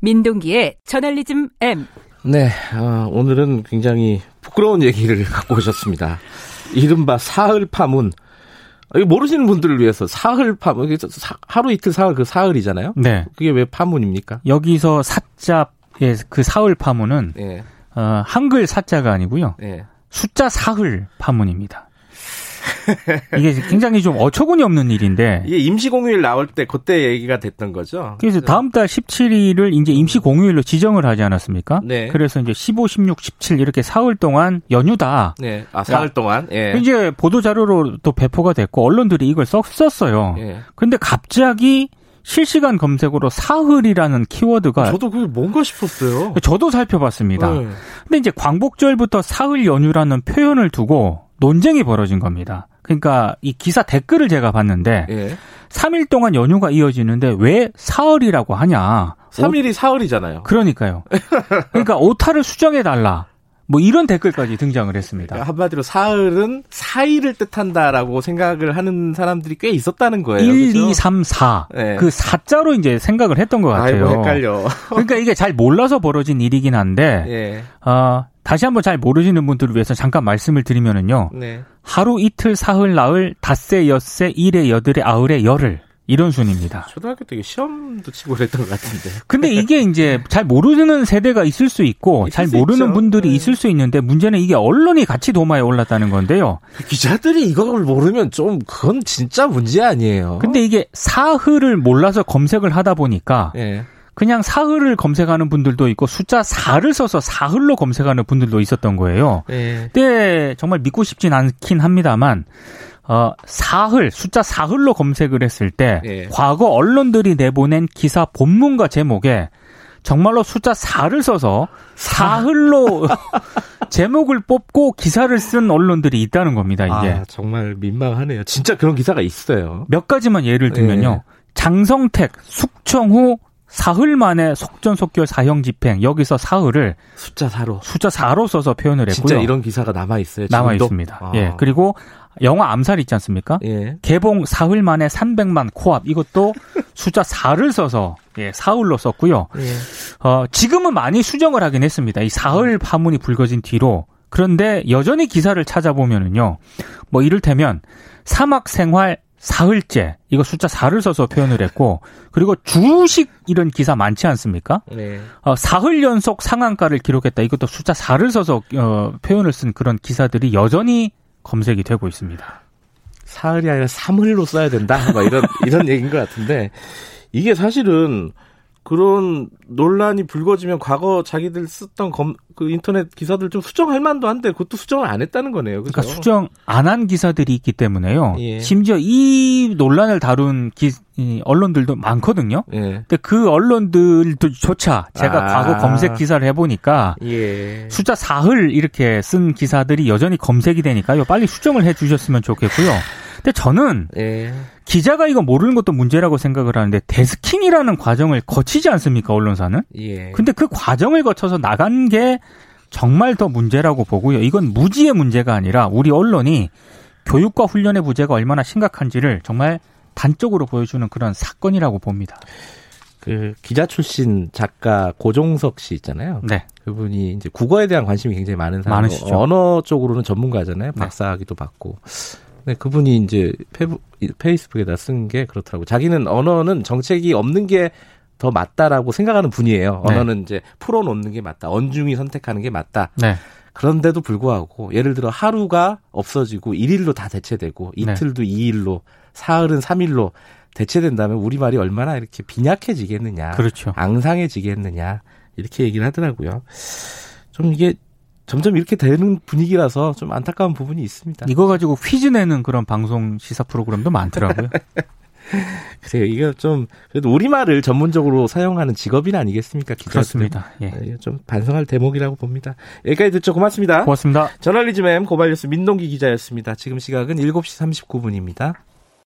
민동기의 저널리즘 M. 네, 어, 오늘은 굉장히 부끄러운 얘기를 갖고 오셨습니다. 이른바 사흘 파문. 모르시는 분들을 위해서 사흘 파문, 하루 이틀 사흘 그 사흘이잖아요. 네. 그게 왜 파문입니까? 여기서 사자의 그 사흘 파문은 네. 어, 한글 사자가 아니고요. 네. 숫자 사흘 파문입니다. 이게 굉장히 좀 어처구니 없는 일인데. 이게 임시 공휴일 나올 때 그때 얘기가 됐던 거죠. 그래서 다음 달 17일을 이제 임시 공휴일로 지정을 하지 않았습니까? 네. 그래서 이제 15, 16, 17 이렇게 사흘 동안 연휴다. 네. 아, 사흘 동안. 예. 이제 보도 자료로 또 배포가 됐고 언론들이 이걸 썼었어요. 예. 근데 갑자기 실시간 검색으로 사흘이라는 키워드가 저도 그게 뭔가 싶었어요. 저도 살펴봤습니다. 네. 근데 이제 광복절부터 사흘 연휴라는 표현을 두고 논쟁이 벌어진 겁니다. 그러니까 이 기사 댓글을 제가 봤는데 예. 3일 동안 연휴가 이어지는데 왜 사흘이라고 하냐? 3일이 사흘이잖아요. 그러니까요. 그러니까 오타를 수정해 달라. 뭐 이런 댓글까지 등장을 했습니다. 그러니까 한마디로 사흘은 사일을 뜻한다라고 생각을 하는 사람들이 꽤 있었다는 거예요. 1, 그렇죠? 2, 3, 4. 네. 그 4자로 이제 생각을 했던 것 같아요. 아이고, 헷갈려. 그러니까 이게 잘 몰라서 벌어진 일이긴 한데, 네. 어, 다시 한번 잘 모르시는 분들을 위해서 잠깐 말씀을 드리면은요. 네. 하루 이틀 사흘 나흘 닷새 엿새 일에 여들에 아흘에 열흘 이런 순입니다. 초등학교 때 시험도 치고 그랬던 것 같은데. 근데 이게 이제 잘 모르는 세대가 있을 수 있고 잘 모르는 있죠. 분들이 네. 있을 수 있는데 문제는 이게 언론이 같이 도마에 올랐다는 건데요. 기자들이 이걸 모르면 좀 그건 진짜 문제 아니에요. 근데 이게 사흘을 몰라서 검색을 하다 보니까 네. 그냥 사흘을 검색하는 분들도 있고 숫자 4를 써서 사흘로 검색하는 분들도 있었던 거예요. 네. 근데 정말 믿고 싶진 않긴 합니다만 어, 사흘, 숫자 사흘로 검색을 했을 때, 네. 과거 언론들이 내보낸 기사 본문과 제목에 정말로 숫자 4를 써서 사흘로 제목을 뽑고 기사를 쓴 언론들이 있다는 겁니다, 이게. 아, 정말 민망하네요. 진짜 그런 기사가 있어요. 몇 가지만 예를 들면요. 네. 장성택, 숙청후 사흘 만에 속전속결 사형 집행 여기서 사흘을 숫자 4로 숫자 4로 써서 표현을 했고요. 진짜 이런 기사가 남아 있어요. 남아 있습니다. 아. 예. 그리고 영화 암살 있지 않습니까? 예. 개봉 사흘 만에 300만 코앞 이것도 숫자 4를 써서 예, 사흘로 썼고요. 예. 어, 지금은 많이 수정을 하긴 했습니다. 이 사흘 파문이 불거진 뒤로 그런데 여전히 기사를 찾아보면은요. 뭐 이를테면 사막 생활 사흘째 이거 숫자 4를 써서 표현을 했고 그리고 주식 이런 기사 많지 않습니까? 네. 어, 사흘 연속 상한가를 기록했다. 이것도 숫자 4를 써서 어, 표현을 쓴 그런 기사들이 여전히 검색이 되고 있습니다. 사흘이 아니라 3흘로 써야 된다. 막 이런 이런 얘기인 것 같은데 이게 사실은 그런 논란이 불거지면 과거 자기들 썼던 검, 그 인터넷 기사들 좀 수정할 만도 한데 그것도 수정을 안 했다는 거네요. 그죠? 그러니까 수정 안 한 기사들이 있기 때문에요. 예. 심지어 이 논란을 다룬 기, 이 언론들도 많거든요. 예. 근데 그 언론들조차 제가 아. 과거 검색 기사를 해보니까 예. 숫자 4흘 이렇게 쓴 기사들이 여전히 검색이 되니까요. 빨리 수정을 해주셨으면 좋겠고요. 근데 저는 예. 기자가 이거 모르는 것도 문제라고 생각을 하는데 데스킹이라는 과정을 거치지 않습니까 언론사는? 예. 근데 그 과정을 거쳐서 나간 게 정말 더 문제라고 보고요. 이건 무지의 문제가 아니라 우리 언론이 교육과 훈련의 부재가 얼마나 심각한지를 정말 단적으로 보여주는 그런 사건이라고 봅니다. 그 기자 출신 작가 고종석 씨 있잖아요. 네. 그분이 이제 국어에 대한 관심이 굉장히 많은 사람. 많으시죠. 언어 쪽으로는 전문가잖아요. 네. 박사학위도 받고. 네, 그분이 이제 페이스북에다 쓴 게 그렇더라고. 자기는 언어는 정책이 없는 게 더 맞다라고 생각하는 분이에요. 네. 언어는 이제 풀어놓는 게 맞다. 언중이 선택하는 게 맞다. 네. 그런데도 불구하고 예를 들어 하루가 없어지고 일일로 다 대체되고 네. 이틀도 이일로 사흘은 삼일로 대체된다면 우리말이 얼마나 이렇게 빈약해지겠느냐. 그렇죠. 앙상해지겠느냐. 이렇게 얘기를 하더라고요. 좀 이게 점점 이렇게 되는 분위기라서 좀 안타까운 부분이 있습니다. 이거 가지고 퀴즈 내는 그런 방송 시사 프로그램도 많더라고요. 그래요. 이게 좀 그래도 우리말을 전문적으로 사용하는 직업인 아니겠습니까? 그렇습니다. 예. 네, 좀 반성할 대목이라고 봅니다. 여기까지 듣죠. 고맙습니다. 고맙습니다. 저널리즘 M 고발뉴스 민동기 기자였습니다. 지금 시각은 7시 39분입니다.